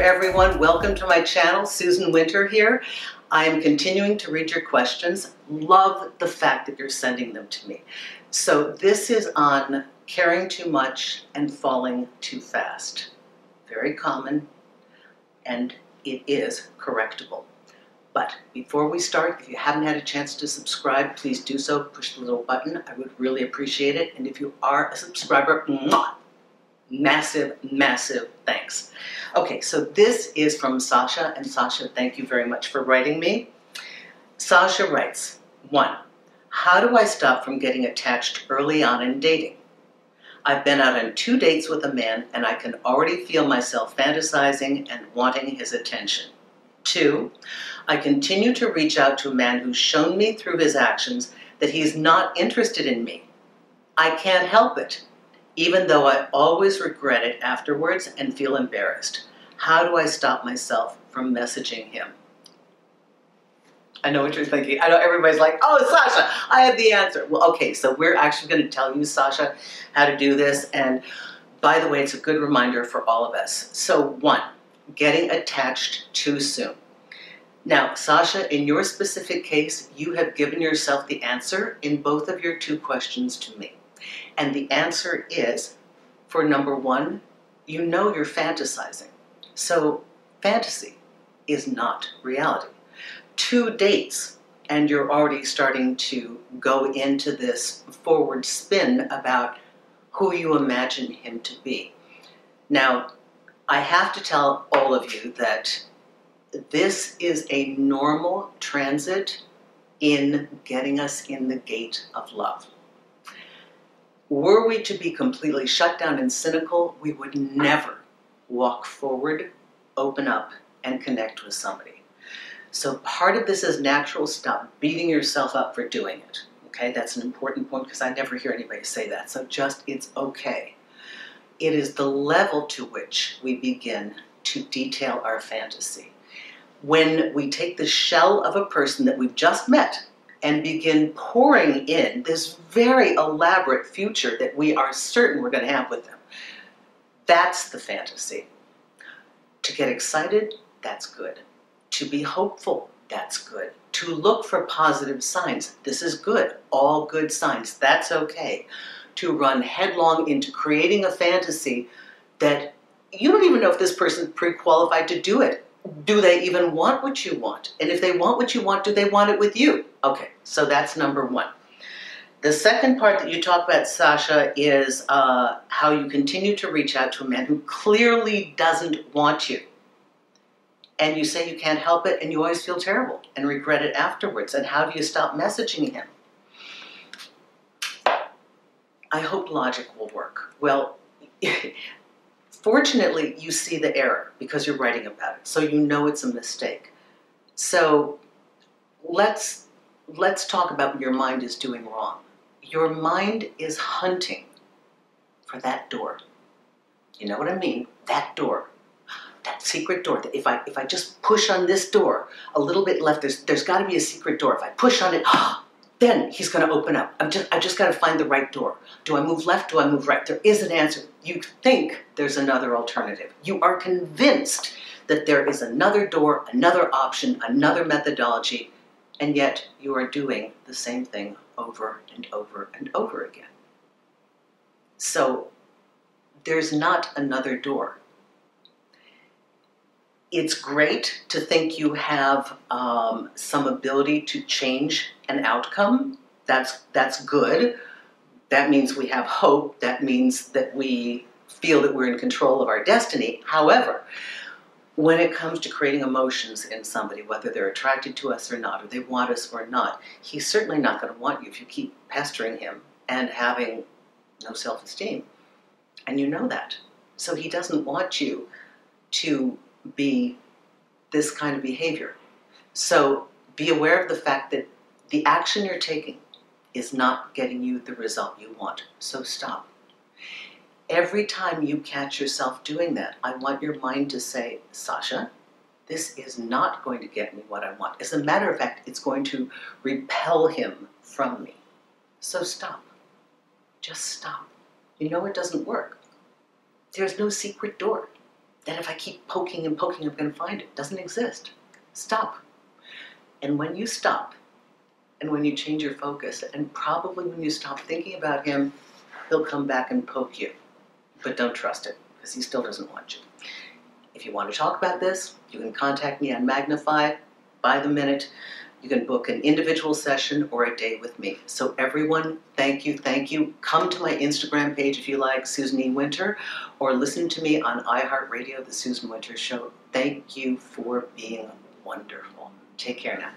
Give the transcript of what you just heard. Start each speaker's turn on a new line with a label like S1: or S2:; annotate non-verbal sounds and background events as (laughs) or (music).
S1: everyone. Welcome to my channel. Susan Winter here. I am continuing to read your questions. Love the fact that you're sending them to me. So this is on caring too much and falling too fast. Very common and it is correctable. But before we start, if you haven't had a chance to subscribe, please do so. Push the little button. I would really appreciate it. And if you are a subscriber, massive, massive thanks. Okay, so this is from Sasha, and Sasha, thank you very much for writing me. Sasha writes, one, how do I stop from getting attached early on in dating? I've been out on two dates with a man and I can already feel myself fantasizing and wanting his attention. Two, I continue to reach out to a man who's shown me through his actions that he's not interested in me. I can't help it even though I always regret it afterwards and feel embarrassed. How do I stop myself from messaging him? I know what you're thinking. I know everybody's like, oh, Sasha, I have the answer. Well, okay, so we're actually going to tell you, Sasha, how to do this. And by the way, it's a good reminder for all of us. So, one, getting attached too soon. Now, Sasha, in your specific case, you have given yourself the answer in both of your two questions to me. And the answer is for number one, you know you're fantasizing. So fantasy is not reality. Two dates, and you're already starting to go into this forward spin about who you imagine him to be. Now, I have to tell all of you that this is a normal transit in getting us in the gate of love. Were we to be completely shut down and cynical, we would never walk forward, open up, and connect with somebody. So part of this is natural. Stop beating yourself up for doing it. Okay, that's an important point because I never hear anybody say that. So just, it's okay. It is the level to which we begin to detail our fantasy. When we take the shell of a person that we've just met and begin pouring in this very elaborate future that we are certain we're going to have with them. That's the fantasy. To get excited, that's good. To be hopeful, that's good. To look for positive signs, this is good. All good signs, that's okay. To run headlong into creating a fantasy that you don't even know if this person's pre-qualified to do it do they even want what you want? And if they want what you want, do they want it with you? Okay, so that's number one. The second part that you talk about, Sasha, is uh, how you continue to reach out to a man who clearly doesn't want you. And you say you can't help it, and you always feel terrible and regret it afterwards. And how do you stop messaging him? I hope logic will work. Well, (laughs) Fortunately, you see the error because you're writing about it, so you know it's a mistake. So let's let's talk about what your mind is doing wrong. Your mind is hunting for that door. You know what I mean? That door. That secret door. If I if I just push on this door a little bit left, there's there's got to be a secret door. If I push on it, (gasps) oh, then he's going to open up. I'm just, I just got to find the right door. Do I move left? Do I move right? There is an answer. You think there's another alternative. You are convinced that there is another door, another option, another methodology, and yet you are doing the same thing over and over and over again. So there's not another door. It's great to think you have um, some ability to change an outcome. That's, that's good. That means we have hope. That means that we feel that we're in control of our destiny. However, when it comes to creating emotions in somebody, whether they're attracted to us or not, or they want us or not, he's certainly not going to want you if you keep pestering him and having no self esteem. And you know that. So he doesn't want you to be this kind of behavior. So be aware of the fact that the action you're taking is not getting you the result you want. So stop. Every time you catch yourself doing that, I want your mind to say, Sasha, this is not going to get me what I want. As a matter of fact, it's going to repel him from me. So stop. Just stop. You know it doesn't work. There's no secret door. That if I keep poking and poking, I'm going to find it. Doesn't exist. Stop. And when you stop, and when you change your focus, and probably when you stop thinking about him, he'll come back and poke you. But don't trust it, because he still doesn't want you. If you want to talk about this, you can contact me on Magnify by the minute. You can book an individual session or a day with me. So, everyone, thank you, thank you. Come to my Instagram page if you like, Susan E. Winter, or listen to me on iHeartRadio, The Susan Winter Show. Thank you for being wonderful. Take care now.